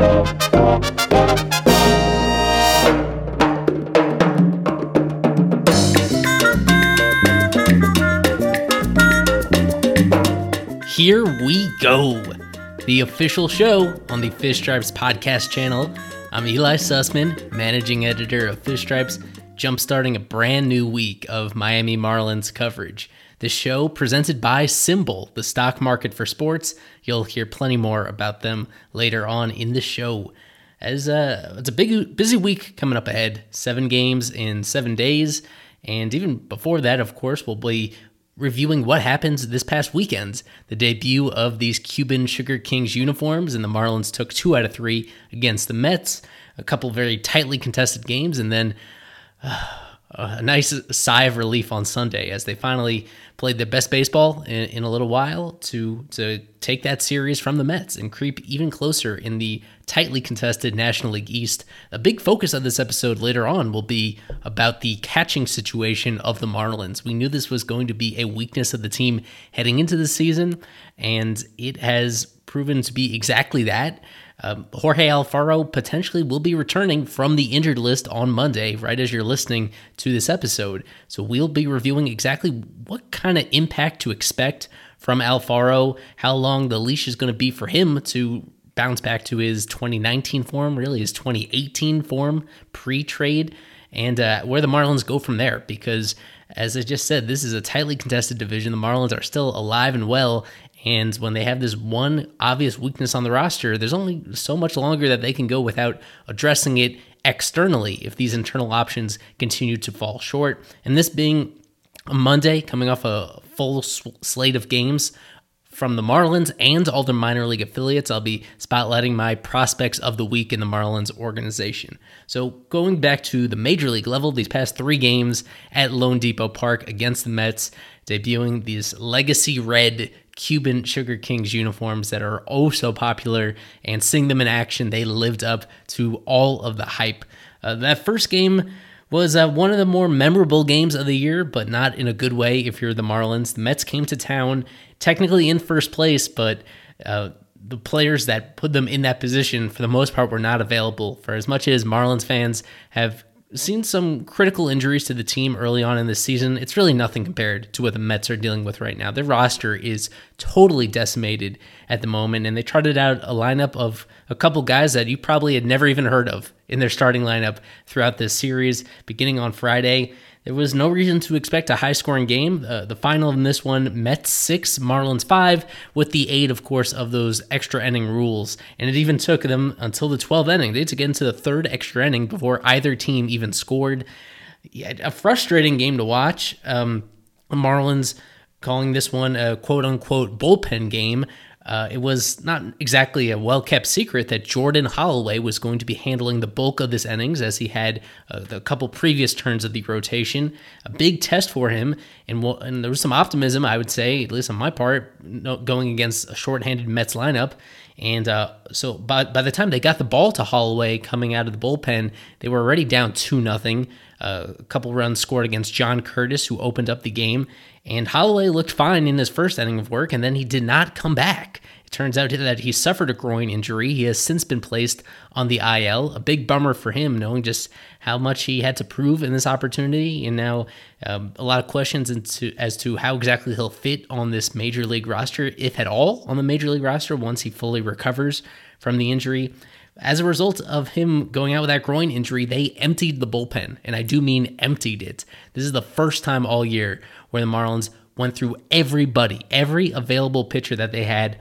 Here we go. The official show on the Fish Stripes podcast channel. I'm Eli Sussman, managing editor of Fish Stripes, jumpstarting a brand new week of Miami Marlins coverage. The show presented by SimBull, the stock market for sports. You'll hear plenty more about them later on in the show. As uh, it's a big, busy week coming up ahead. Seven games in seven days, and even before that, of course, we'll be reviewing what happens this past weekend. The debut of these Cuban Sugar Kings uniforms, and the Marlins took two out of three against the Mets. A couple very tightly contested games, and then. Uh, a nice sigh of relief on Sunday as they finally played their best baseball in, in, a little while to to take that series from the Mets and creep even closer in the tightly contested National League East. A big focus of this episode later on will be about the catching situation of the Marlins. We knew this was going to be a weakness of the team heading into the season, and it has proven to be exactly that. Um, Jorge Alfaro potentially will be returning from the injured list on Monday, right as you're listening to this episode. So we'll be reviewing exactly what kind of impact to expect from Alfaro, how long the leash is going to be for him to bounce back to his 2019 form, really his 2018 form pre trade, and uh, where the Marlins go from there. Because as I just said, this is a tightly contested division. The Marlins are still alive and well, and when they have this one obvious weakness on the roster, there's only so much longer that they can go without addressing it externally if these internal options continue to fall short. And this being a Monday, coming off a full slate of games from the Marlins and all their minor league affiliates, I'll be spotlighting my prospects of the week in the Marlins organization. So, going back to the major league level, these past three games at loanDepot Park against the Mets, debuting these legacy red Cuban Sugar Kings uniforms that are oh so popular, and seeing them in action, they lived up to all of the hype. Uh, that first game was uh, one of the more memorable games of the year, but not in a good way if you're the Marlins. The Mets came to town, technically in first place, but uh, the players that put them in that position, for the most part, were not available. For as much as Marlins fans have seen some critical injuries to the team early on in the season. It's really nothing compared to what the Mets are dealing with right now. Their roster is totally decimated at the moment, and they trotted out a lineup of a couple guys that you probably had never even heard of in their starting lineup throughout this series, beginning on Friday. There was no reason to expect a high scoring game. Uh, the final in this one, Mets 6, Marlins 5, with the aid, of course, of those extra inning rules. And it even took them until the 12th inning. They had to get into the third extra inning before either team even scored. Yeah, a frustrating game to watch. Um, Marlins calling this one a quote unquote bullpen game uh, it was not exactly a well kept secret that Jordan Holloway was going to be handling the bulk of this innings as he had uh, the couple previous turns of the rotation. A big test for him, and, and there was some optimism, I would say, at least on my part, going against a shorthanded Mets lineup. And uh, so by, by the time they got the ball to Holloway coming out of the bullpen, they were already down 2 nothing. Uh, a couple runs scored against John Curtis, who opened up the game. And Holloway looked fine in his first inning of work, and then he did not come back. It turns out that he suffered a groin injury. He has since been placed on the IL. A big bummer for him, knowing just how much he had to prove in this opportunity, and now um, a lot of questions into, as to how exactly he'll fit on this major league roster, if at all, on the major league roster once he fully recovers from the injury. As a result of him going out with that groin injury, they emptied the bullpen, and I do mean emptied it. This is the first time all year where the Marlins went through everybody, every available pitcher that they had.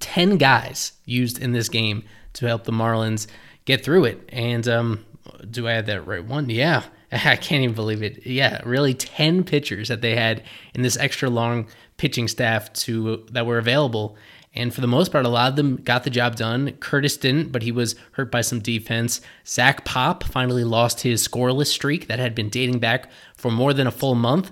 10 guys used in this game to help the Marlins get through it. And um, do I have that right one? Yeah. I can't even believe it. Yeah, really 10 pitchers that they had in this extra long pitching staff to that were available And for the most part, a lot of them got the job done. Curtis didn't, but he was hurt by some defense. Zach Pop finally lost his scoreless streak that had been dating back for more than a full month.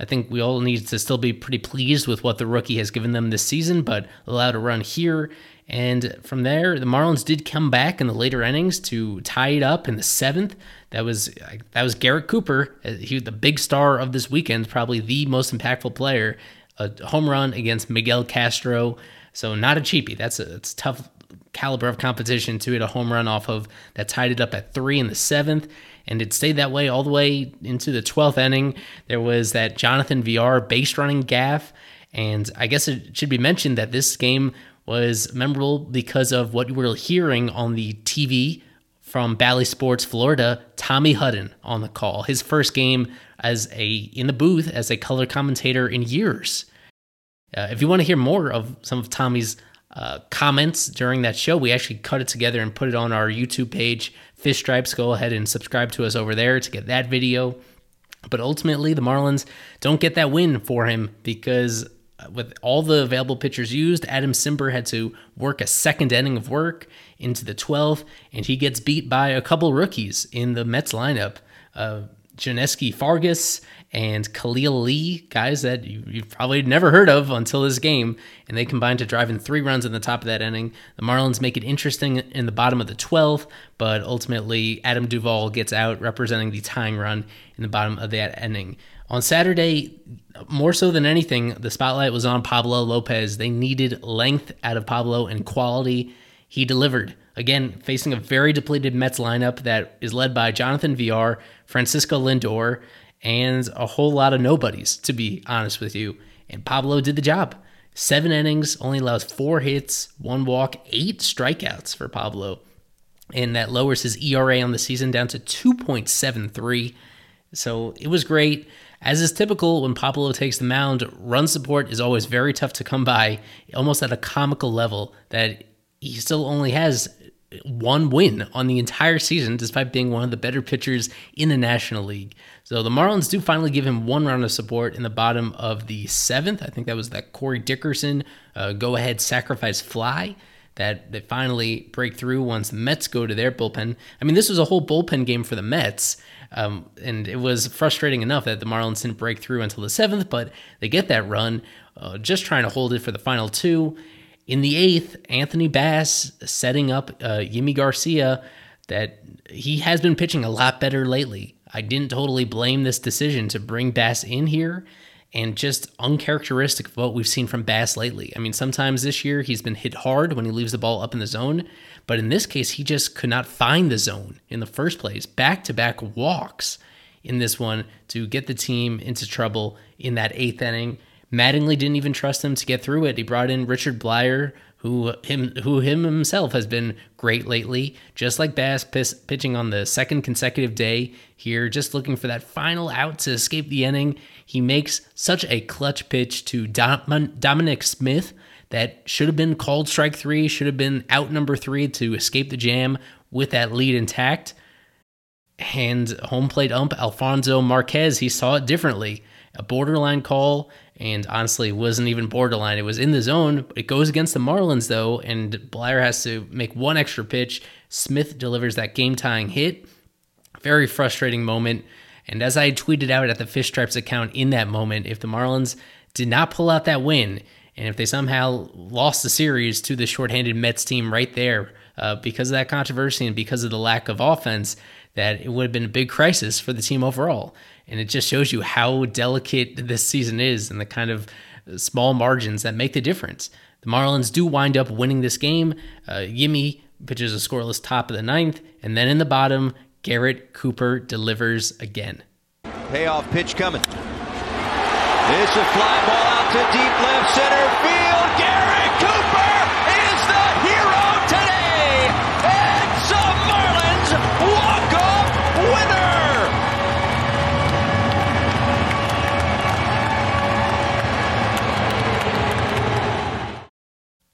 I think we all need to still be pretty pleased with what the rookie has given them this season, but allowed a run here. And from there, the Marlins did come back in the later innings to tie it up in the seventh. That was that was Garrett Cooper. Uh, he was the big star of this weekend, probably the most impactful player. A home run against Miguel Castro. So not a cheapie. That's a, it's tough caliber of competition to hit a home run off of that tied it up at three in the seventh and it stayed that way all the way into the 12th inning. There was that Jonathan Villar base running gaff, and I guess it should be mentioned that this game was memorable because of what we were hearing on the TV from Bally Sports Florida, Tommy Hutton on the call. His first game as a in the booth as a color commentator in years. Uh, if you want to hear more of some of Tommy's uh, comments during that show, we actually cut it together and put it on our YouTube page, Fish Stripes. Go ahead and subscribe to us over there to get that video. But ultimately, the Marlins don't get that win for him because uh, with all the available pitchers used, Adam Cimber had to work a second inning of work into the 12th, and he gets beat by a couple rookies in the Mets lineup. Uh, Johneshwy Fargas and Khalil Lee, guys that you, have probably never heard of until this game, and they combined to drive in three runs in the top of that inning. The Marlins make it interesting in the bottom of the 12th, but ultimately Adam Duvall gets out representing the tying run in the bottom of that inning. On Saturday, more so than anything, the spotlight was on Pablo Lopez. They needed length out of Pablo and quality. He delivered. Again, facing a very depleted Mets lineup that is led by Jonathan Villar, Francisco Lindor, and a whole lot of nobodies, to be honest with you. And Pablo did the job. Seven innings, only allows four hits, one walk, eight strikeouts for Pablo. And that lowers his ERA on the season down to 2.73. So it was great. As is typical when Pablo takes the mound, run support is always very tough to come by, almost at a comical level that he still only has one win on the entire season, despite being one of the better pitchers in the National League. So the Marlins do finally give him one round of support in the bottom of the seventh. I think that was that Corey Dickerson uh, go ahead sacrifice fly that they finally break through once the Mets go to their bullpen. I mean, this was a whole bullpen game for the Mets. Um, and it was frustrating enough that the Marlins didn't break through until the seventh, but they get that run, uh, just trying to hold it for the final two. In the eighth, Anthony Bass setting up uh, Yimi Garcia that he has been pitching a lot better lately. I didn't totally blame this decision to bring Bass in here and just uncharacteristic of what we've seen from Bass lately. I mean, sometimes this year he's been hit hard when he leaves the ball up in the zone, but in this case, he just could not find the zone in the first place. Back to back walks in this one to get the team into trouble in that eighth inning. Mattingly didn't even trust him to get through it. He brought in Richard Bleier, who him who him himself has been great lately. Just like Bass pitching on the second consecutive day here, just looking for that final out to escape the inning. He makes such a clutch pitch to Dom- Dominic Smith that should have been called strike three, should have been out number three to escape the jam with that lead intact. And home plate ump Alfonso Marquez, he saw it differently. A borderline call and honestly wasn't even borderline. It was in the zone. It goes against the Marlins though, and Bleier has to make one extra pitch. Smith delivers that game tying hit. Very frustrating moment. And as I tweeted out at the Fish Stripes account in that moment, if the Marlins did not pull out that win, and if they somehow lost the series to the shorthanded Mets team right there uh, because of that controversy and because of the lack of offense, that it would have been a big crisis for the team overall. And it just shows you how delicate this season is and the kind of small margins that make the difference. The Marlins do wind up winning this game. Uh, Yimi pitches a scoreless top of the ninth, and then in the bottom, Garrett Cooper delivers again. Payoff pitch coming. It's a fly ball out to deep left center field. Garrett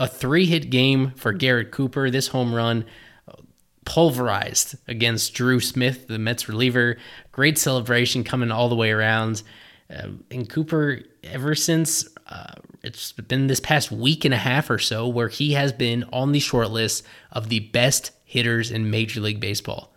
A three-hit game for Garrett Cooper. This home run pulverized against Drew Smith, the Mets reliever. Great celebration coming all the way around. Uh, and Cooper, ever since uh, it's been this past week and a half or so where he has been on the short list of the best hitters in Major League Baseball.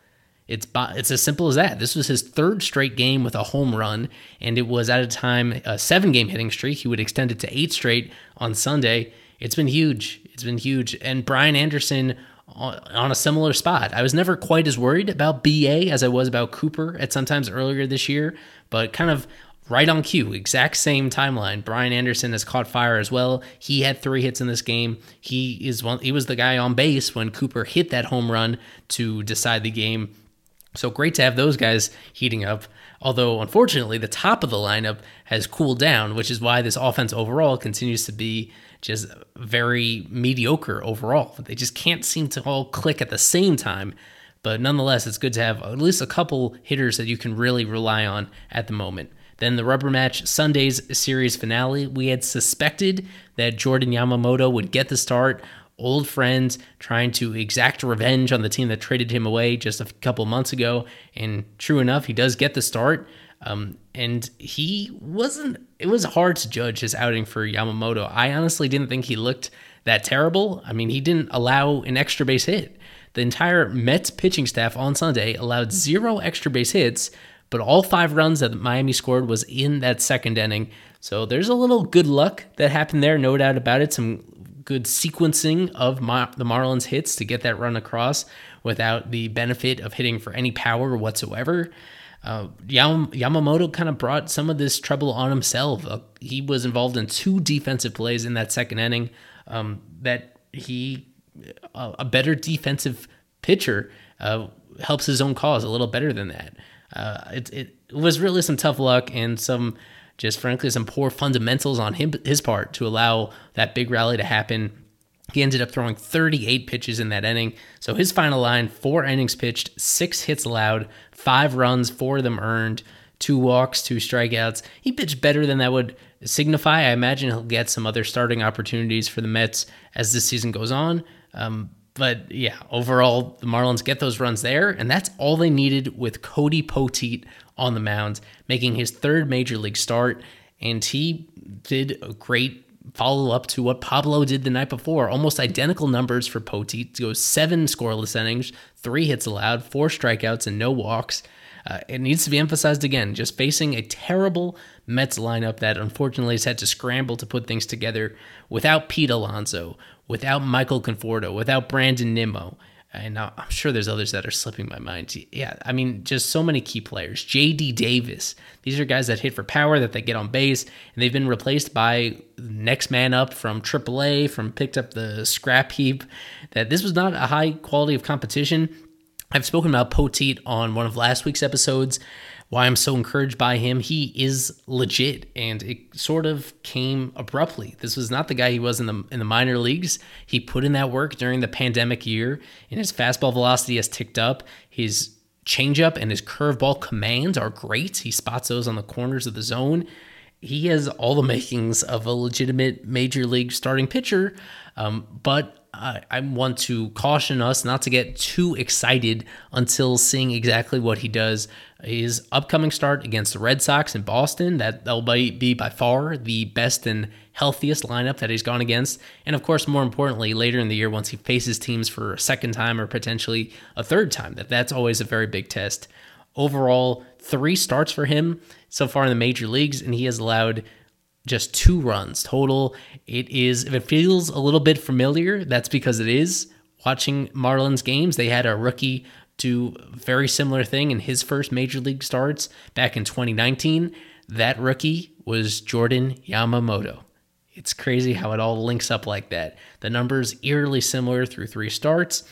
It's it's as simple as that. This was his third straight game with a home run, and it was at a time a seven game hitting streak. He would extend it to eight straight on Sunday. It's been huge. It's been huge. And Brian Anderson on a similar spot. I was never quite as worried about BA as I was about Cooper at sometimes earlier this year, but kind of right on cue, exact same timeline. Brian Anderson has caught fire as well. He had three hits in this game. He is one. He was the guy on base when Cooper hit that home run to decide the game. So great to have those guys heating up. Although, unfortunately, the top of the lineup has cooled down, which is why this offense overall continues to be just very mediocre overall. They just can't seem to all click at the same time. But nonetheless, it's good to have at least a couple hitters that you can really rely on at the moment. Then the rubber match Sunday's series finale. We had suspected that Jordan Yamamoto would get the start old friends trying to exact revenge on the team that traded him away just a couple months ago. And true enough, he does get the start. Um, and he wasn't, it was hard to judge his outing for Yamamoto. I honestly didn't think he looked that terrible. I mean, he didn't allow an extra base hit. The entire Mets pitching staff on Sunday allowed zero extra base hits, but all five runs that Miami scored was in that second inning. So there's a little good luck that happened there, no doubt about it. Some good sequencing of the Marlins hits to get that run across without the benefit of hitting for any power whatsoever. Uh, Yam- Yamamoto kind of brought some of this trouble on himself. Uh, he was involved in two defensive plays in that second inning um, that he, uh, a better defensive pitcher, uh, helps his own cause a little better than that. Uh, it, it was really some tough luck and some just frankly some poor fundamentals on him his part to allow that big rally to happen. He ended up throwing 38 pitches in that inning. So his final line, four innings pitched, six hits allowed, five runs, four of them earned, two walks, two strikeouts. He pitched better than that would signify. I imagine he'll get some other starting opportunities for the Mets as this season goes on. Um, but yeah, overall, the Marlins get those runs there, and that's all they needed with Cody Poteet on the mound, making his third major league start. And he did a great follow up to what Pablo did the night before. Almost identical numbers for Poteet to go seven scoreless innings, three hits allowed, four strikeouts, and no walks. Uh, it needs to be emphasized again, just facing a terrible Mets lineup that unfortunately has had to scramble to put things together without Pete Alonso, without Michael Conforto, without Brandon Nimmo and I'm sure there's others that are slipping my mind. Yeah, I mean, just so many key players. J.D. Davis. These are guys that hit for power, that they get on base, and they've been replaced by next man up from AAA, from picked up the scrap heap. That this was not a high quality of competition. I've spoken about Poteet on one of last week's episodes why I'm so encouraged by him. He is legit, and it sort of came abruptly. This was not the guy he was in the in the minor leagues. He put in that work during the pandemic year, and his fastball velocity has ticked up. His changeup and his curveball commands are great. He spots those on the corners of the zone. He has all the makings of a legitimate major league starting pitcher, um, but I, I want to caution us not to get too excited until seeing exactly what he does. His upcoming start against the Red Sox in Boston, that that'll be by far the best and healthiest lineup that he's gone against. And of course, more importantly, later in the year, once he faces teams for a second time or potentially a third time, that that's always a very big test. Overall, three starts for him so far in the major leagues, and he has allowed just two runs total. It is, if it feels a little bit familiar, that's because it is. Watching Marlins games, they had a rookie do very similar thing in his first major league starts back in 2019. That rookie was Jordan Yamamoto. It's crazy how it all links up like that. The numbers eerily similar through three starts.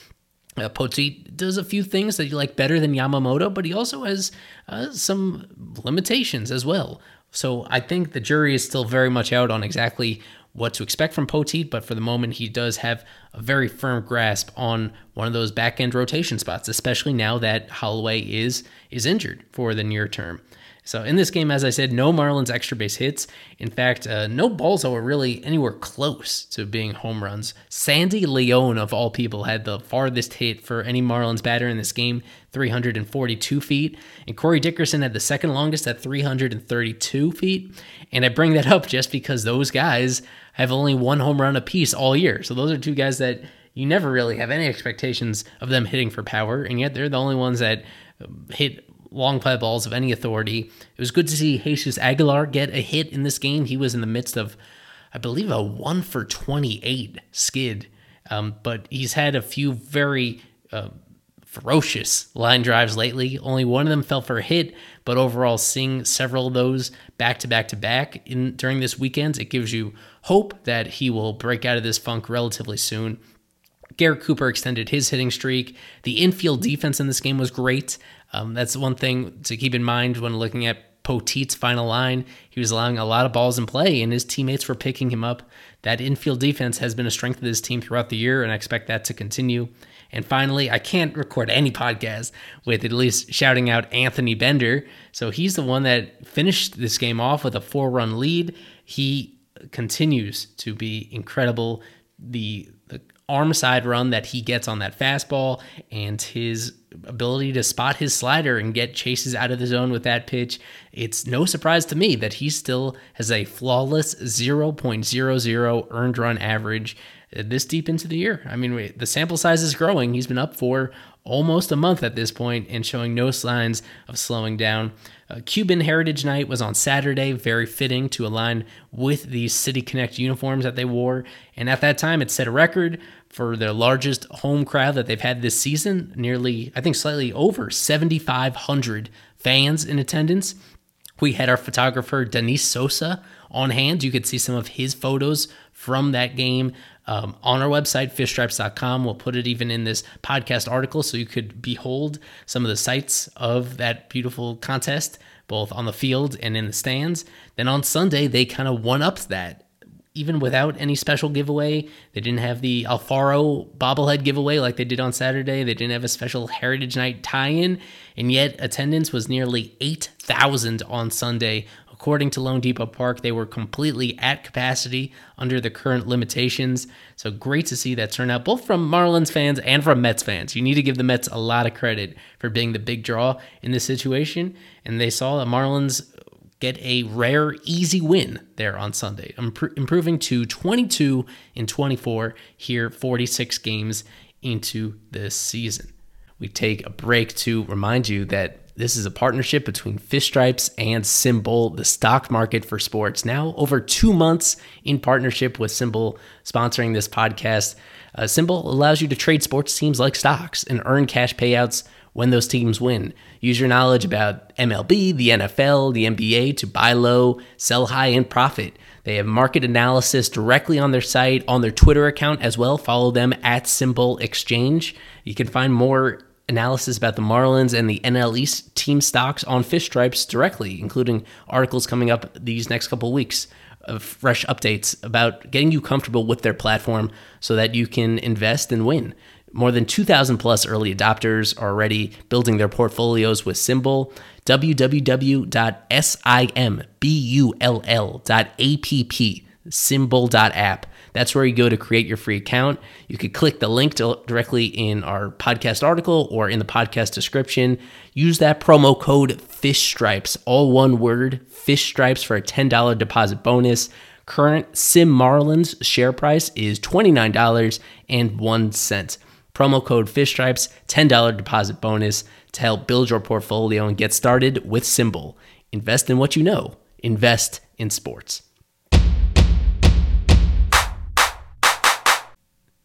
Uh, does a few things that you like better than Yamamoto, but he also has uh, some limitations as well. So I think the jury is still very much out on exactly what to expect from Poteet, but for the moment, he does have a very firm grasp on one of those back end rotation spots, especially now that Holloway is is injured for the near term. So in this game, as I said, no Marlins extra base hits. In fact, uh, no balls that were really anywhere close to being home runs. Sandy León, of all people, had the farthest hit for any Marlins batter in this game, 342 feet. And Corey Dickerson had the second longest at 332 feet. And I bring that up just because those guys have only one home run apiece all year. So those are two guys that you never really have any expectations of them hitting for power. And yet they're the only ones that hit long fly balls of any authority. It was good to see Jesus Aguilar get a hit in this game. He was in the midst of, I believe, a one for 28 skid. Um, but he's had a few very uh, ferocious line drives lately. Only one of them fell for a hit, but overall, seeing several of those back to back to back in during this weekend, it gives you hope that he will break out of this funk relatively soon. Garrett Cooper extended his hitting streak. The infield defense in this game was great. Um, that's one thing to keep in mind when looking at Poteet's final line. He was allowing a lot of balls in play, and his teammates were picking him up. That infield defense has been a strength of this team throughout the year, and I expect that to continue. And finally, I can't record any podcast with at least shouting out Anthony Bender. So he's the one that finished this game off with a four run lead. He continues to be incredible. The, the arm side run that he gets on that fastball and his ability to spot his slider and get chases out of the zone with that pitch. It's no surprise to me that he still has a flawless 0.00 earned run average this deep into the year. I mean, the sample size is growing. He's been up for almost a month at this point and showing no signs of slowing down. Uh, Cuban Heritage Night was on Saturday, very fitting to align with the City Connect uniforms that they wore. And at that time, it set a record for their largest home crowd that they've had this season. Nearly, I think, slightly over 7,500 fans in attendance. We had our photographer, Denise Sosa, on hand. You could see some of his photos from that game um, on our website, fishstripes.com. We'll put it even in this podcast article so you could behold some of the sights of that beautiful contest, both on the field and in the stands. Then on Sunday, they kind of one upped that. Even without any special giveaway, they didn't have the Alfaro bobblehead giveaway like they did on Saturday. They didn't have a special Heritage Night tie in, and yet attendance was nearly 8,000 on Sunday According to loanDepot Park, they were completely at capacity under the current limitations. So great to see that turnout, both from Marlins fans and from Mets fans. You need to give the Mets a lot of credit for being the big draw in this situation. And they saw the Marlins get a rare, easy win there on Sunday, improving to 22 and 24 here, 46 games into this season. We take a break to remind you that this is a partnership between Fish Stripes and SimBull, the stock market for sports. Now, over two months in partnership with SimBull, sponsoring this podcast. Uh, SimBull allows you to trade sports teams like stocks and earn cash payouts when those teams win. Use your knowledge about MLB, the NFL, the NBA to buy low, sell high, and profit. They have market analysis directly on their site, on their Twitter account as well. Follow them at SimBull Exchange. You can find more analysis about the Marlins and the NL East team stocks on Fish Stripes directly, including articles coming up these next couple weeks of fresh updates about getting you comfortable with their platform so that you can invest and win. More than 2,000 plus early adopters are already building their portfolios with SimBull. www.simbull.app, simbull.app that's where you go to create your free account. You could click the link directly in our podcast article or in the podcast description. Use that promo code Fish Stripes, all one word, Fish Stripes for a $10 deposit bonus. Current Sim Marlins share price is $29.01. Promo code Fish Stripes, $10 deposit bonus to help build your portfolio and get started with SimBull. Invest in what you know. Invest in sports.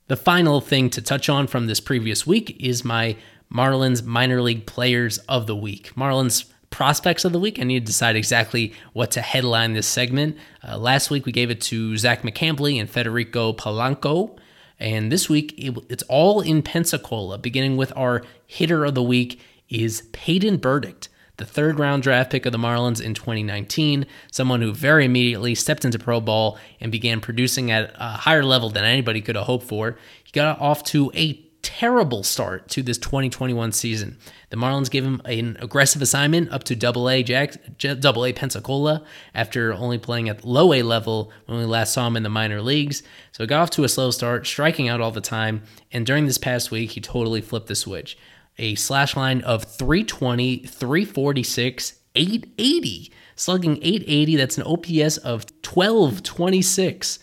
The final thing to touch on from this previous week is my Marlins minor league players of the week. Marlins prospects of the week. I need to decide exactly what to headline this segment. Uh, last week we gave it to Zach McCambley and Federico Polanco. And this week it, it's all in Pensacola, beginning with our hitter of the week is Peyton Burdick. The third round draft pick of the Marlins in 2019, someone who very immediately stepped into pro ball and began producing at a higher level than anybody could have hoped for. He got off to a terrible start to this 2021 season. The Marlins gave him an aggressive assignment up to Double A Jack, Double A Pensacola after only playing at low A level when we last saw him in the minor leagues. So he got off to a slow start, striking out all the time, and during this past week he totally flipped the switch. A slash line of 320, 346, 880, slugging 880. That's an OPS of 1226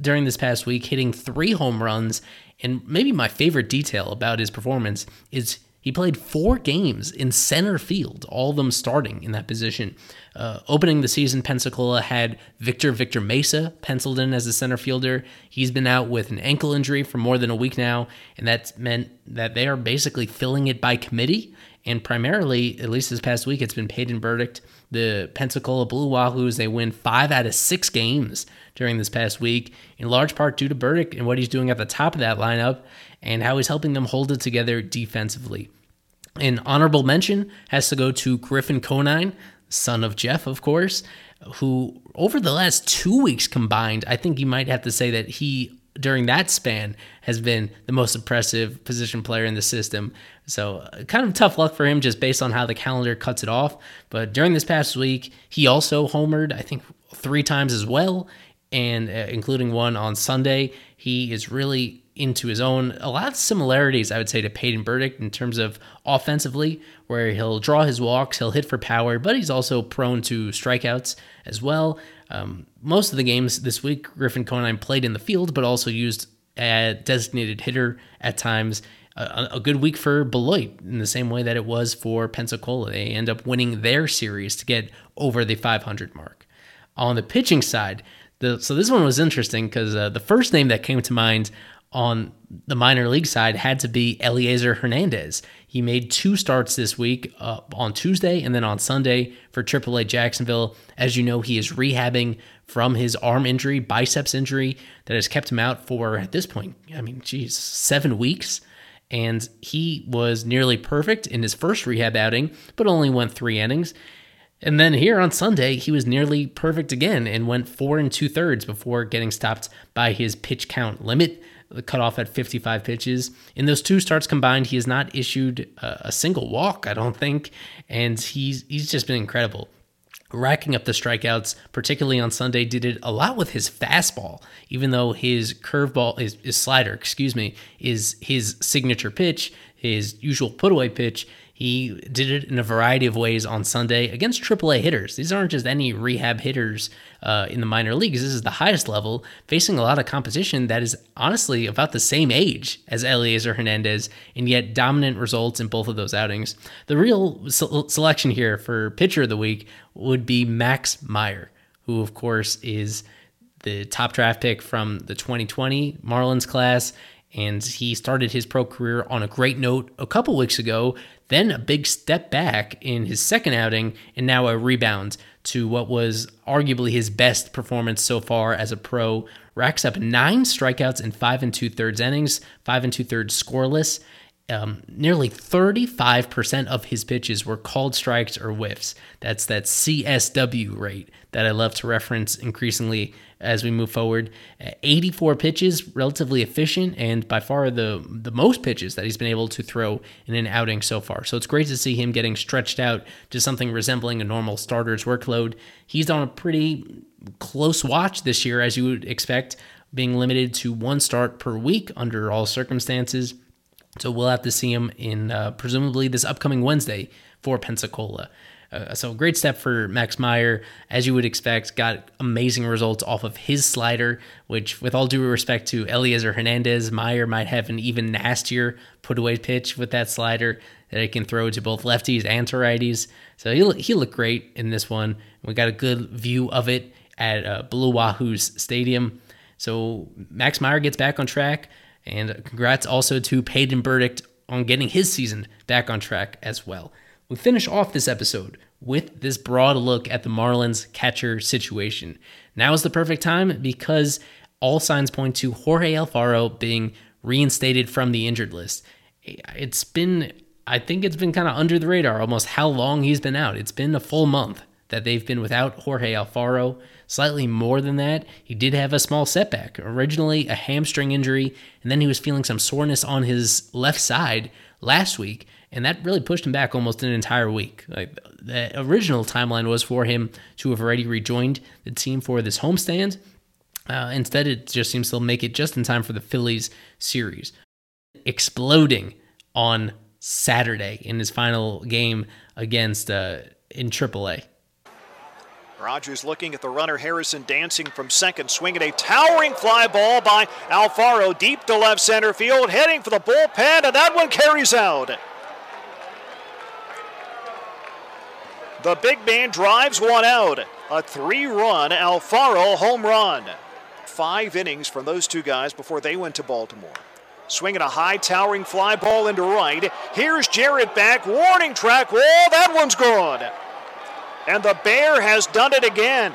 during this past week, hitting three home runs. And maybe my favorite detail about his performance is he played four games in center field, all of them starting in that position. Uh, opening the season, Pensacola had Victor Victor Mesa penciled in as a center fielder. He's been out with an ankle injury for more than a week now, and that's meant that they are basically filling it by committee. And primarily, at least this past week, it's been Peyton Burdick. The Pensacola Blue Wahoos, they win five out of six games during this past week, in large part due to Burdick and what he's doing at the top of that lineup and how he's helping them hold it together defensively. An honorable mention has to go to Griffin Conine, son of Jeff, of course, who over the last two weeks combined, I think you might have to say that he during that span has been the most impressive position player in the system. So, uh, kind of tough luck for him just based on how the calendar cuts it off. But during this past week, he also homered, I think, three times as well, and uh, including one on Sunday. He is really into his own. A lot of similarities, I would say, to Peyton Burdick in terms of offensively, where he'll draw his walks, he'll hit for power, but he's also prone to strikeouts as well. Um, most of the games this week, Griffin Conine played in the field, but also used a designated hitter at times. A, a, good week for Beloit in the same way that it was for Pensacola. They end up winning their series to get over the 500 mark. On the pitching side, the, so this one was interesting because uh, the first name that came to mind on the minor league side had to be Elieser Hernandez. He made two starts this week uh, on Tuesday and then on Sunday for AAA Jacksonville. As you know, he is rehabbing from his arm injury, biceps injury that has kept him out for, at this point, I mean, geez, seven weeks. And he was nearly perfect in his first rehab outing, but only went three innings. And then here on Sunday, he was nearly perfect again and went four and two thirds before getting stopped by his pitch count limit cut off at 55 pitches. In those two starts combined, he has not issued a, single walk, I don't think, and he's he's just been incredible. Racking up the strikeouts, particularly on Sunday, did it a lot with his fastball, even though his curveball, his, his slider, excuse me, is his signature pitch, his usual put away pitch. He did it in a variety of ways on Sunday against AAA hitters. These aren't just any rehab hitters uh, in the minor leagues. This is the highest level, facing a lot of competition that is honestly about the same age as Elieser Hernandez, and yet dominant results in both of those outings. The real se- selection here for pitcher of the week would be Max Meyer, who, of course, is the top draft pick from the 2020 Marlins class and he started his pro career on a great note a couple weeks ago, then a big step back in his second outing, and now a rebound to what was arguably his best performance so far as a pro. Racks up nine strikeouts in five and two thirds innings, five and two thirds scoreless. Um, nearly 35% of his pitches were called strikes or whiffs. That's that CSW rate that I love to reference increasingly as we move forward. 84 pitches, relatively efficient, and by far the the most pitches that he's been able to throw in an outing so far. So it's great to see him getting stretched out to something resembling a normal starter's workload. He's on a pretty close watch this year, as you would expect, being limited to one start per week under all circumstances. So we'll have to see him in uh, presumably this upcoming Wednesday for Pensacola. Uh, so great step for Max Meyer, as you would expect. Got amazing results off of his slider, which, with all due respect to Elieser Hernandez, Meyer might have an even nastier put away pitch with that slider that he can throw to both lefties and to righties. So he he looked great in this one. We got a good view of it at uh, Blue Wahoo's Stadium. So Max Meyer gets back on track, and congrats also to Peyton Burdick on getting his season back on track as well. We finish off this episode with this broad look at the Marlins catcher situation. Now is the perfect time because all signs point to Jorge Alfaro being reinstated from the injured list. It's been I think it's been kind of under the radar almost how long he's been out. It's been a full month that they've been without Jorge Alfaro. Slightly more than that, he did have a small setback. Originally, a hamstring injury, and then he was feeling some soreness on his left side last week, and that really pushed him back almost an entire week. Like the original timeline was for him to have already rejoined the team for this homestand. Uh, instead, it just seems to make it just in time for the Phillies series. Exploding on Saturday in his final game against uh, in AAA. Rogers looking at the runner Harrison dancing from second, swinging a towering fly ball by Alfaro deep to left center field, heading for the bullpen, and that one carries out. The big man drives one out. A three run Alfaro home run. Five innings from those two guys before they went to Baltimore. Swinging a high towering fly ball into right. Here's Jarrett back. Warning track wall. That one's gone. And the Bear has done it again.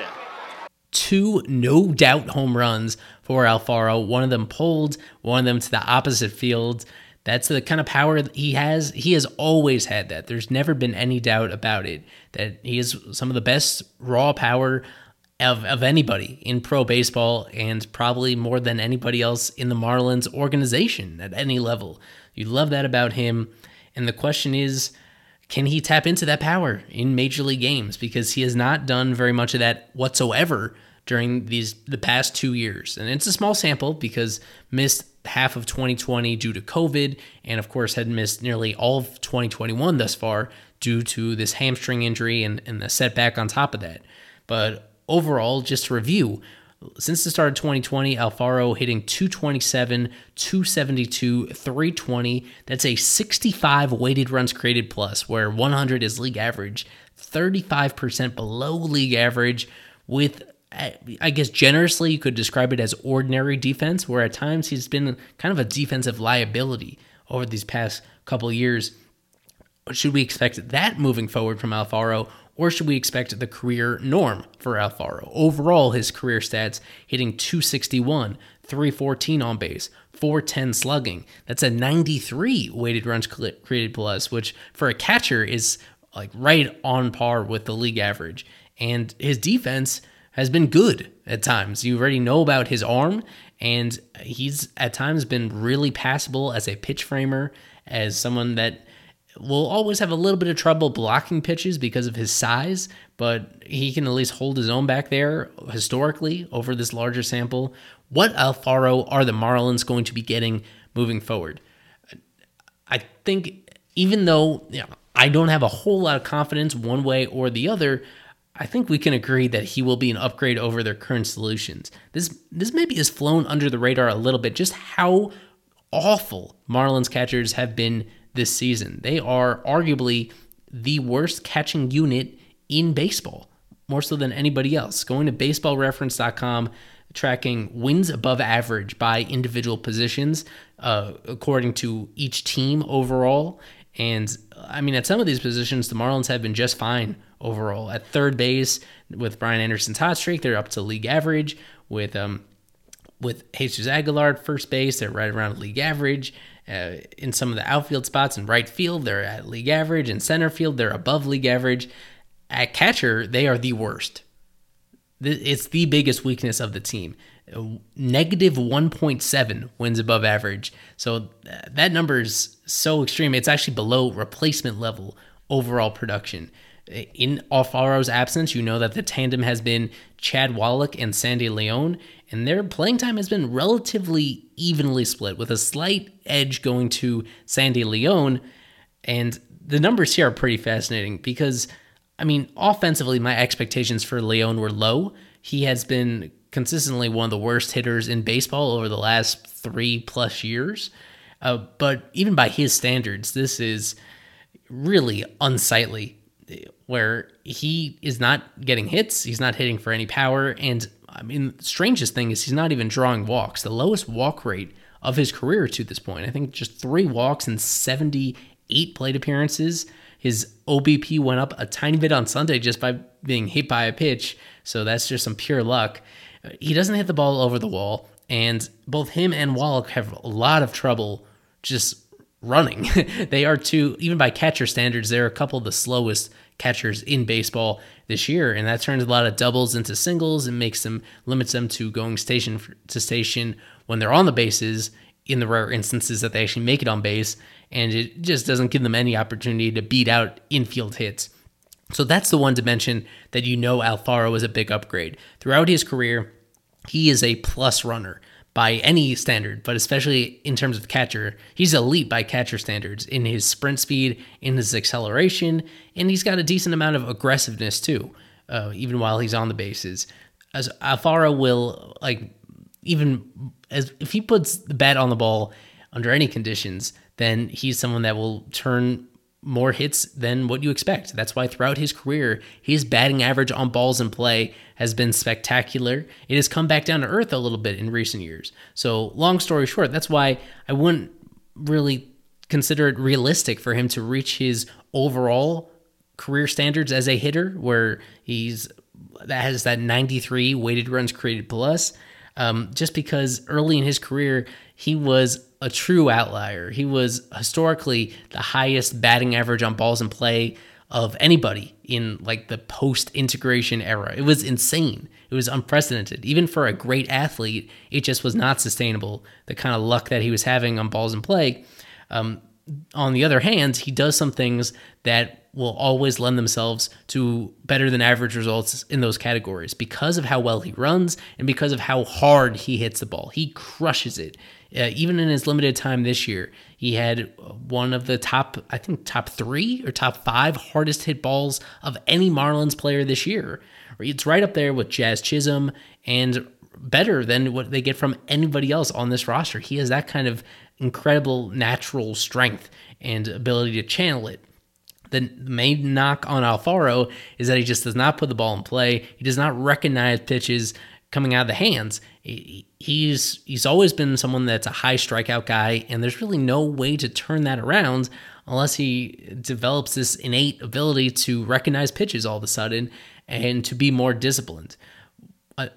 Two no doubt home runs for Alfaro. One of them pulled, one of them to the opposite field. That's the kind of power he has. He has always had that. There's never been any doubt about it that he is some of the best raw power of, of anybody in pro baseball and probably more than anybody else in the Marlins organization at any level. You love that about him. And the question is, can he tap into that power in major league games? Because he has not done very much of that whatsoever during these the past two years. And it's a small sample because missed half of 2020 due to COVID, and of course had missed nearly all of 2021 thus far due to this hamstring injury and, and the setback on top of that. But overall, just to review, since the start of 2020, Alfaro hitting 227, 272, 320. That's a 65 weighted runs created plus, where 100 is league average, 35% below league average, with I guess generously you could describe it as ordinary defense, where at times he's been kind of a defensive liability over these past couple years. Should we expect that moving forward from Alfaro, or should we expect the career norm for Alfaro? Overall, his career stats hitting 261, 314 on base, 410 slugging. That's a 93 weighted runs created plus, which for a catcher is like right on par with the league average. And his defense has been good at times. You already know about his arm, and he's at times been really passable as a pitch framer, as someone that will always have a little bit of trouble blocking pitches because of his size, but he can at least hold his own back there historically over this larger sample. What Alfaro are the Marlins going to be getting moving forward? I think even though you know, I don't have a whole lot of confidence one way or the other, I think we can agree that he will be an upgrade over their current solutions. This this maybe has flown under the radar a little bit just how awful Marlins catchers have been this season. They are arguably the worst catching unit in baseball, more so than anybody else. Going to baseballreference.com, tracking wins above average by individual positions uh, according to each team overall. And I mean, at some of these positions, the Marlins have been just fine overall. At third base, with Brian Anderson's hot streak, they're up to league average. With um, with Jesus Aguilar at first base, they're right around league average. Uh, in some of the outfield spots in right field, they're at league average. In center field, they're above league average. At catcher, they are the worst. It's the biggest weakness of the team. Negative 1.7 wins above average. So that number is so extreme. It's actually below replacement level overall production. In Alfaro's absence, you know that the tandem has been Chad Wallach and Sandy León, and their playing time has been relatively evenly split, with a slight edge going to Sandy Leon. And the numbers here are pretty fascinating because, I mean, offensively, my expectations for Leon were low. He has been consistently one of the worst hitters in baseball over the last three plus years. Uh, but even by his standards, this is really unsightly where he is not getting hits, he's not hitting for any power, and I mean, strangest thing is he's not even drawing walks. The lowest walk rate of his career to this point. I think just three walks and 78 plate appearances. His OBP went up a tiny bit on Sunday just by being hit by a pitch. So that's just some pure luck. He doesn't hit the ball over the wall. And both him and Wallach have a lot of trouble just running. they are two, even by catcher standards, they're a couple of the slowest catchers in baseball this year, and that turns a lot of doubles into singles and makes them limits them to going station to station when they're on the bases. In the rare instances that they actually make it on base, and it just doesn't give them any opportunity to beat out infield hits. So that's the one dimension that you know Alfaro is a big upgrade. Throughout his career, he is a plus runner by any standard, but especially in terms of catcher. He's elite by catcher standards in his sprint speed, in his acceleration, and he's got a decent amount of aggressiveness too, uh, even while he's on the bases. As Alfaro will like even as if he puts the bat on the ball under any conditions, then he's someone that will turn more hits than what you expect. That's why throughout his career, his batting average on balls in play has been spectacular. It has come back down to earth a little bit in recent years. So, long story short, that's why I wouldn't really consider it realistic for him to reach his overall career standards as a hitter, where he's that has that 93 weighted runs created plus. Um, just because early in his career, he was a true outlier. He was historically the highest batting average on balls in play of anybody in like the post integration era. It was insane. It was unprecedented. Even for a great athlete, it just was not sustainable. The kind of luck that he was having on balls in play. Um, on the other hand, he does some things that will always lend themselves to better than average results in those categories because of how well he runs and because of how hard he hits the ball. He crushes it. Uh, even in his limited time this year, he had one of the top, I think, top three or top five hardest hit balls of any Marlins player this year. It's right up there with Jazz Chisholm and better than what they get from anybody else on this roster. He has that kind of incredible natural strength and ability to channel it. The main knock on Alfaro is that he just does not put the ball in play. He does not recognize pitches coming out of the hands. He's he's always been someone that's a high strikeout guy, and there's really no way to turn that around unless he develops this innate ability to recognize pitches all of a sudden and to be more disciplined. Uh,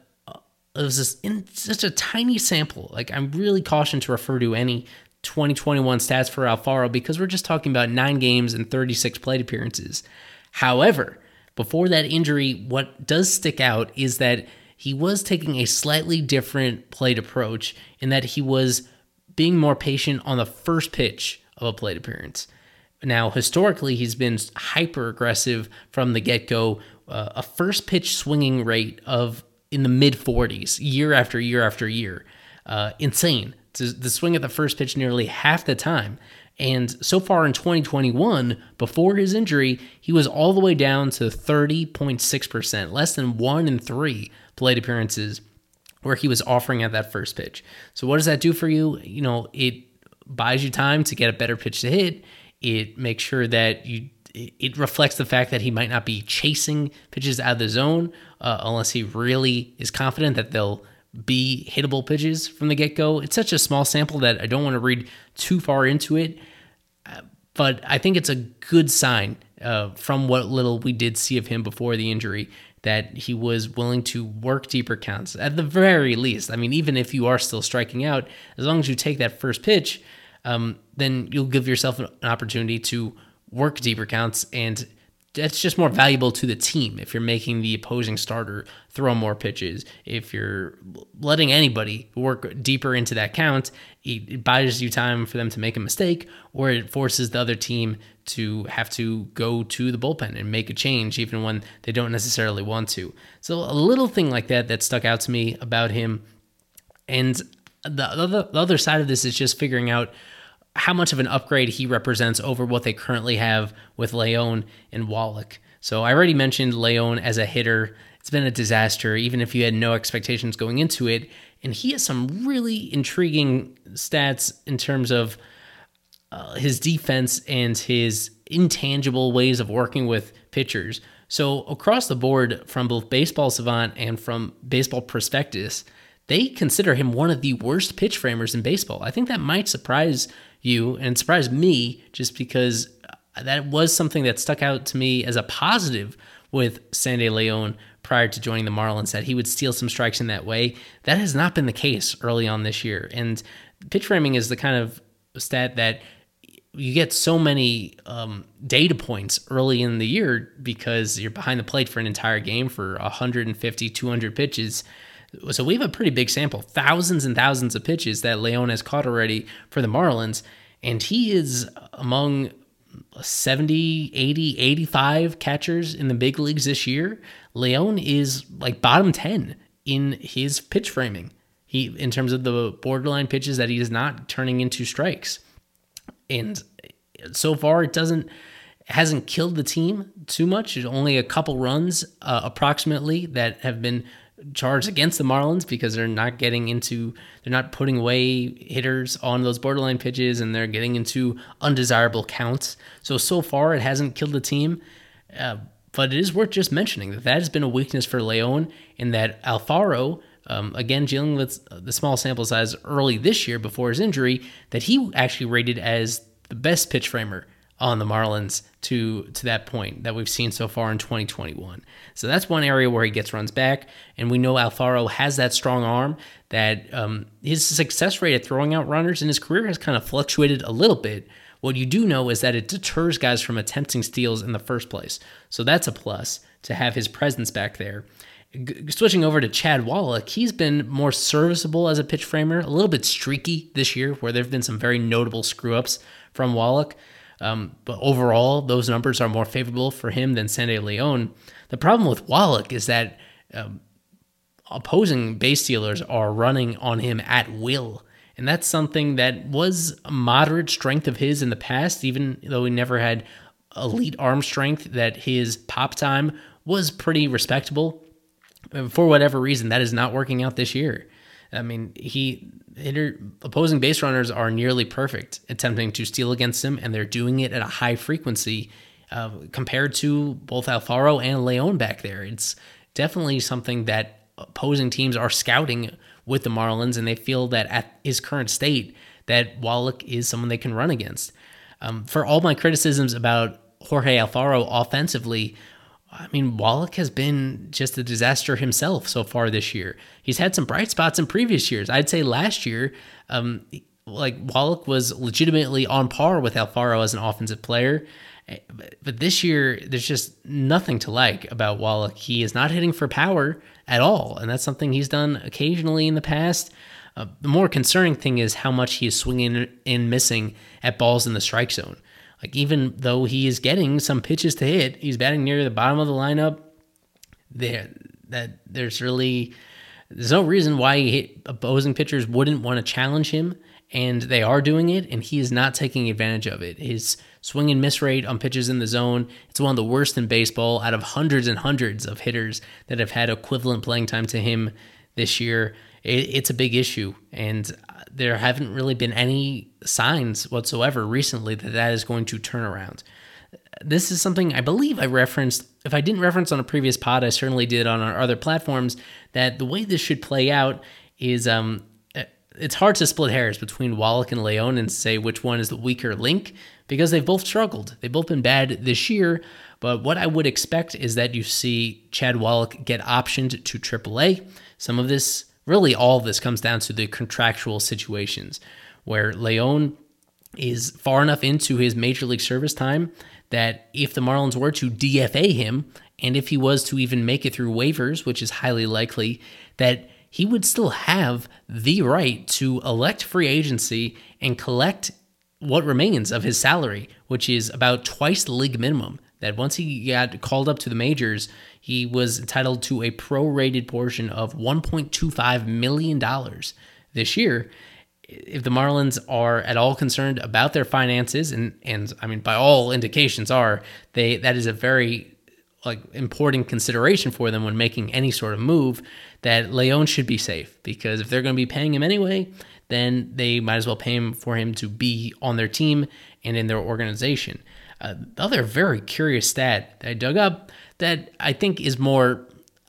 it was just in such a tiny sample. Like I'm really cautioned to refer to any 2021 stats for Alfaro because we're just talking about nine games and 36 plate appearances. However, before that injury, what does stick out is that he was taking a slightly different plate approach in that he was being more patient on the first pitch of a plate appearance. Now, historically, he's been hyper aggressive from the get go, uh, a first pitch swinging rate of in the mid 40s year after year after year. Uh, insane to, to swing at the first pitch nearly half the time. And so far in 2021, before his injury, he was all the way down to 30.6%, less than one in three plate appearances where he was offering at that first pitch. So, what does that do for you? You know, it buys you time to get a better pitch to hit. It makes sure that you it reflects the fact that he might not be chasing pitches out of the zone uh, unless he really is confident that they'll be hittable pitches from the get go. It's such a small sample that I don't want to read too far into it, but I think it's a good sign uh, from what little we did see of him before the injury that he was willing to work deeper counts at the very least. I mean, even if you are still striking out, as long as you take that first pitch, um, then you'll give yourself an opportunity to work deeper counts and that's just more valuable to the team if you're making the opposing starter throw more pitches. If you're letting anybody work deeper into that count, it, buys you time for them to make a mistake, or it forces the other team to have to go to the bullpen and make a change, even when they don't necessarily want to. So, a little thing like that that stuck out to me about him. And the other, the other side of this is just figuring out how much of an upgrade he represents over what they currently have with León and Wallach. So I already mentioned León as a hitter. It's been a disaster, even if you had no expectations going into it. And he has some really intriguing stats in terms of uh, his defense and his intangible ways of working with pitchers. So across the board, from both Baseball Savant and from Baseball Prospectus, they consider him one of the worst pitch framers in baseball. I think that might surprise you and surprised me just because that was something that stuck out to me as a positive with Sandy León prior to joining the Marlins that he would steal some strikes in that way. That has not been the case early on this year. And pitch framing is the kind of stat that you get so many um, data points early in the year because you're behind the plate for an entire game for 150, 200 pitches. So we have a pretty big sample, thousands and thousands of pitches that León has caught already for the Marlins. And he is among 70, 80, 85 catchers in the big leagues this year. León is like bottom 10 in his pitch framing. He in terms of the borderline pitches that he is not turning into strikes. And so far it doesn't hasn't killed the team too much. There's only a couple runs uh, approximately that have been charged against the Marlins because they're not getting into they're not putting away hitters on those borderline pitches and they're getting into undesirable counts. So so far it hasn't killed the team. Uh, but it is worth just mentioning that that has been a weakness for León in that Alfaro um, again, dealing with the small sample size early this year before his injury, that he actually rated as the best pitch framer on the Marlins to to that point that we've seen so far in 2021. So that's one area where he gets runs back, and we know Alfaro has that strong arm. That um, his success rate at throwing out runners in his career has kind of fluctuated a little bit. What you do know is that it deters guys from attempting steals in the first place. So that's a plus to have his presence back there switching over to Chad Wallach, he's been more serviceable as a pitch framer, a little bit streaky this year, where there have been some very notable screw ups from Wallach. Um, but overall, those numbers are more favorable for him than Sandy León. The problem with Wallach is that um, opposing base stealers are running on him at will. And that's something that was a moderate strength of his in the past, even though he never had elite arm strength, that his pop time was pretty respectable for whatever reason, that is not working out this year. I mean, he hitter, opposing base runners are nearly perfect attempting to steal against him, and they're doing it at a high frequency uh, compared to both Alfaro and León back there. It's definitely something that opposing teams are scouting with the Marlins, and they feel that at his current state, that Wallach is someone they can run against. Um, for all my criticisms about Jorge Alfaro offensively, I mean, Wallach has been just a disaster himself so far this year. He's had some bright spots in previous years. I'd say last year, um, like Wallach was legitimately on par with Alfaro as an offensive player. But this year, there's just nothing to like about Wallach. He is not hitting for power at all, and that's something he's done occasionally in the past. Uh, the more concerning thing is how much he is swinging and missing at balls in the strike zone. Like even though he is getting some pitches to hit, he's batting near the bottom of the lineup. There, that there's really there's no reason why opposing pitchers wouldn't want to challenge him, and they are doing it, and he is not taking advantage of it. His swing and miss rate on pitches in the zone it's one of the worst in baseball. Out of hundreds and hundreds of hitters that have had equivalent playing time to him this year, it, it's a big issue, and there haven't really been any signs whatsoever recently that that is going to turn around. This is something I believe I referenced. If I didn't reference on a previous pod, I certainly did on our other platforms. That the way this should play out is um, it's hard to split hairs between Wallach and León and say which one is the weaker link because they've both struggled. They've both been bad this year. But what I would expect is that you see Chad Wallach get optioned to AAA. Some of this really all this comes down to the contractual situations where León is far enough into his major league service time that if the Marlins were to DFA him, and if he was to even make it through waivers, which is highly likely, that he would still have the right to elect free agency and collect what remains of his salary, which is about twice the league minimum. That once he got called up to the majors, he was entitled to a prorated portion of $1.25 million this year. If the Marlins are at all concerned about their finances, and, and I mean, by all indications are, they that is a very like important consideration for them when making any sort of move that León should be safe because if they're going to be paying him anyway, then they might as well pay him for him to be on their team and in their organization. Uh, the other very curious stat that I dug up that I think is more,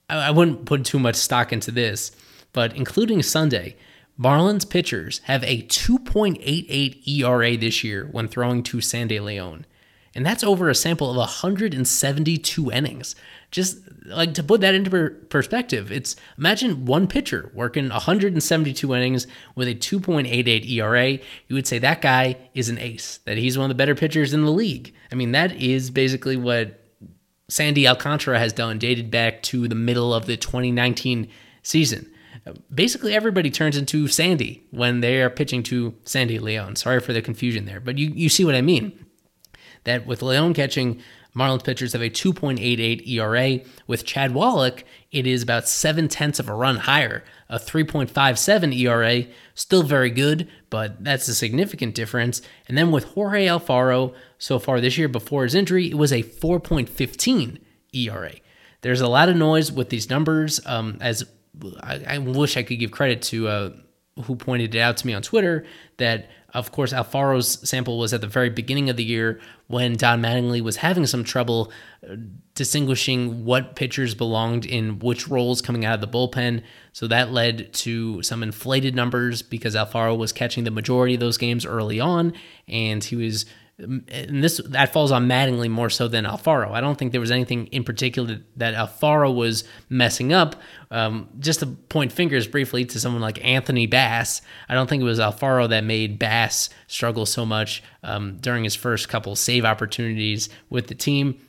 I wouldn't put too much stock into this, but including Sunday, Marlins pitchers have a 2.88 ERA this year when throwing to Sandy León. And that's over a sample of 172 innings. Just like to put that into perspective, it's imagine one pitcher working 172 innings with a 2.88 ERA. You would say that guy is an ace, that he's one of the better pitchers in the league. I mean, that is basically what Sandy Alcantara has done, dated back to the middle of the 2019 season. Basically, everybody turns into Sandy when they are pitching to Sandy León. Sorry for the confusion there, but you, you see what I mean that with León catching, Marlins pitchers have a 2.88 ERA. With Chad Wallach, it is about seven tenths of a run higher, a 3.57 ERA. Still very good, but that's a significant difference. And then with Jorge Alfaro, so far this year before his injury, it was a 4.15 ERA. There's a lot of noise with these numbers. Um, as I, I, wish I could give credit to uh, who pointed it out to me on Twitter that of course, Alfaro's sample was at the very beginning of the year when Don Mattingly was having some trouble uh, distinguishing what pitchers belonged in which roles coming out of the bullpen. So that led to some inflated numbers because Alfaro was catching the majority of those games early on, and he was and this that falls on Mattingly more so than Alfaro. I don't think there was anything in particular that Alfaro was messing up. Um, just to point fingers briefly to someone like Anthony Bass, I don't think it was Alfaro that made Bass struggle so much um, during his first couple save opportunities with the team.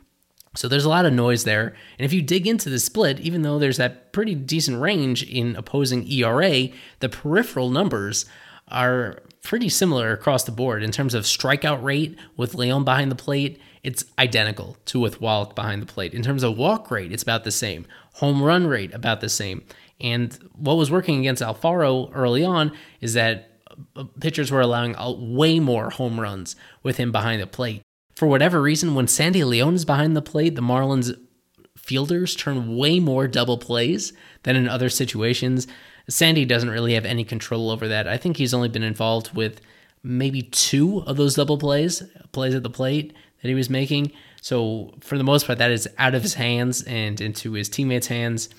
So there's a lot of noise there. And if you dig into the split, even though there's that pretty decent range in opposing ERA, the peripheral numbers are pretty similar across the board in terms of strikeout rate with León behind the plate. It's identical to with Wallach behind the plate. In terms of walk rate, it's about the same. Home run rate, about the same. And what was working against Alfaro early on is that uh, pitchers were allowing way more home runs with him behind the plate. For whatever reason, when Sandy León is behind the plate, the Marlins fielders turn way more double plays than in other situations. Sandy doesn't really have any control over that. I think he's only been involved with maybe two of those double plays, plays at the plate that he was making. So for the most part, that is out of his hands and into his teammates' hands.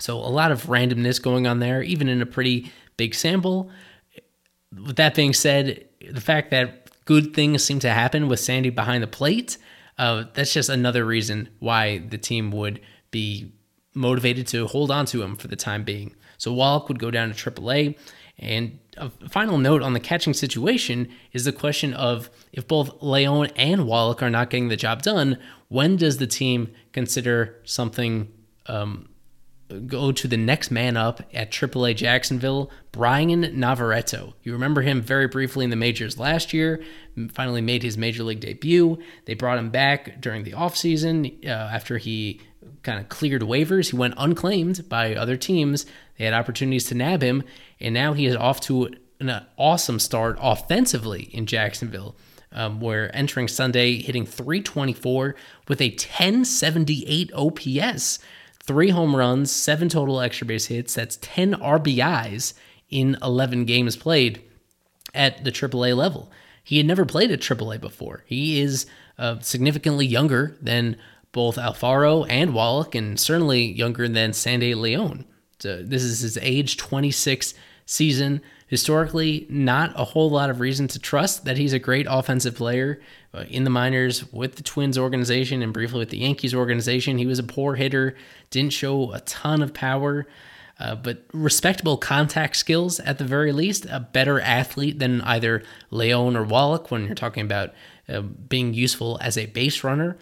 So a lot of randomness going on there, even in a pretty big sample. With that being said, the fact that good things seem to happen with Sandy behind the plate, uh, that's just another reason why the team would be motivated to hold on to him for the time being. So Wallach would go down to AAA. And a final note on the catching situation is the question of if both León and Wallach are not getting the job done, when does the team consider something um, go to the next man up at AAA Jacksonville, Brian Navarreto. You remember him very briefly in the majors last year, finally made his major league debut. They brought him back during the offseason uh, after he kind of cleared waivers. He went unclaimed by other teams. They had opportunities to nab him, and now he is off to an awesome start offensively in Jacksonville. Um, where entering Sunday hitting 324 with a 1078 OPS, three home runs, seven total extra base hits. That's 10 RBIs in 11 games played at the AAA level. He had never played at AAA before. He is uh, significantly younger than both Alfaro and Wallach, and certainly younger than Sandy León. So this is his age 26 season. Historically, not a whole lot of reason to trust that he's a great offensive player. Uh, in the minors with the Twins organization and briefly with the Yankees organization, he was a poor hitter, didn't show a ton of power. Uh, but respectable contact skills at the very least, a better athlete than either León or Wallach when you're talking about uh, being useful as a base runner.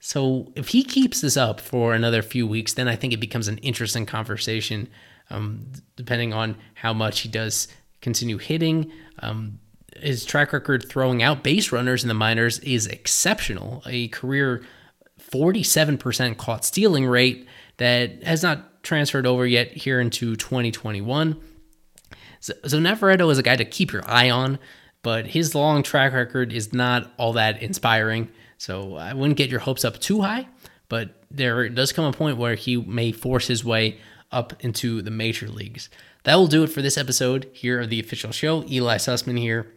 So if he keeps this up for another few weeks, then I think it becomes an interesting conversation, um, depending on how much he does continue hitting. Um, his track record throwing out base runners in the minors is exceptional. A career 47% caught stealing rate that has not transferred over yet here into 2021. So, so Navarreto is a guy to keep your eye on, but his long track record is not all that inspiring. So I wouldn't get your hopes up too high, but there does come a point where he may force his way up into the major leagues. That will do it for this episode here of the official show. Eli Sussman here.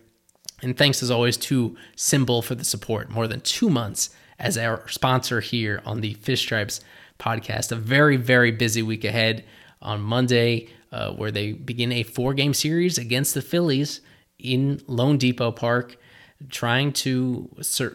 And thanks as always to SimBull for the support. More than two months as our sponsor here on the Fish Stripes podcast. A very, very busy week ahead on Monday, uh, where they begin a four game series against the Phillies in loanDepot Park trying to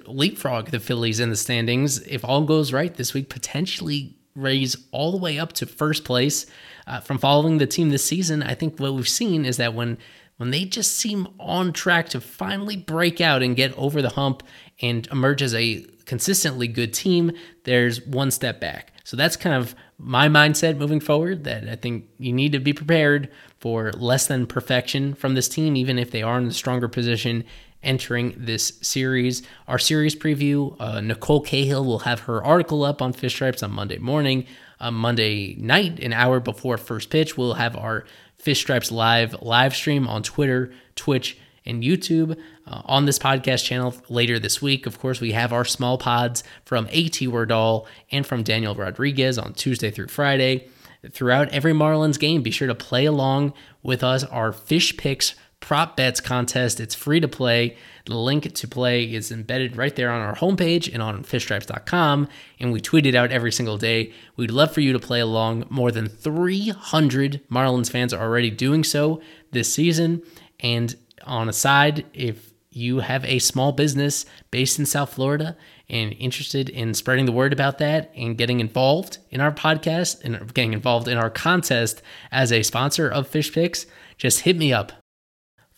leapfrog the Phillies in the standings. If all goes right this week, potentially raise all the way up to first place. Uh, from following the team this season, I think what we've seen is that when when they just seem on track to finally break out and get over the hump and emerge as a consistently good team, there's one step back. So that's kind of my mindset moving forward that I think you need to be prepared for less than perfection from this team, even if they are in a stronger position entering this series. Our series preview, uh, Nicole Cahill will have her article up on Fish Stripes on Monday morning. Uh, Monday night, an hour before first pitch, we'll have our Fish Stripes live live stream on Twitter, Twitch, and YouTube. Uh, on this podcast channel later this week, of course, we have our small pods from AT Wordall and from Daniel Rodriguez on Tuesday through Friday. Throughout every Marlins game, be sure to play along with us. Our Fish Picks prop bets contest. It's free to play. The link to play is embedded right there on our homepage and on fishstripes.com. And we tweet it out every single day. We'd love for you to play along. More than 300 Marlins fans are already doing so this season. And on a side, if you have a small business based in South Florida and interested in spreading the word about that and getting involved in our podcast and getting involved in our contest as a sponsor of Fish Picks, just hit me up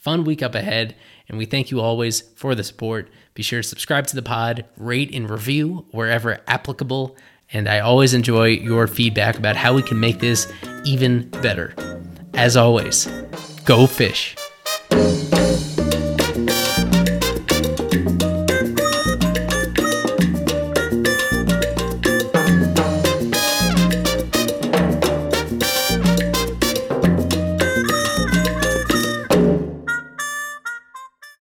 fun week up ahead, and we thank you always for the support. Be sure to subscribe to the pod, rate and review wherever applicable, and I always enjoy your feedback about how we can make this even better. As always, go fish.